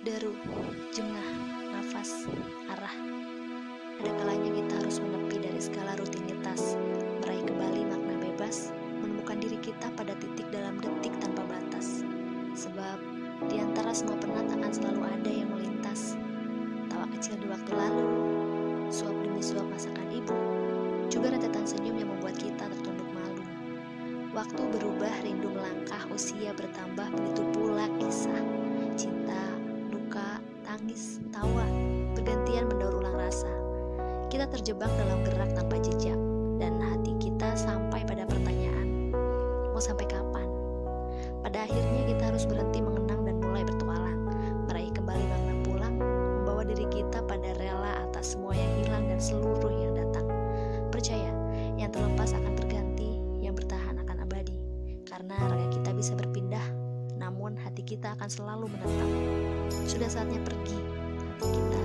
deru, jengah, nafas, arah. Ada kalanya kita harus menepi dari segala rutinitas, meraih kembali makna bebas, menemukan diri kita pada titik dalam detik tanpa batas. Sebab di antara semua penataan selalu ada yang melintas. Tawa kecil di waktu lalu, suap demi suap masakan ibu, juga rentetan senyum yang membuat kita tertunduk malu. Waktu berubah, rindu melangkah, usia bertambah, begitu pula kisah. Tawa, bergantian mendaur ulang rasa. Kita terjebak dalam gerak tanpa jejak, dan hati kita sampai pada pertanyaan, mau sampai kapan? Pada akhirnya kita harus berhenti mengenang dan mulai bertualang, meraih kembali makna pulang, membawa diri kita pada rela atas semua yang hilang dan seluruh yang datang. Percaya, yang terlepas akan terganti, yang bertahan akan abadi. Karena raga kita bisa berpindah, namun hati kita akan selalu menetap. Sudah saatnya pergi, kita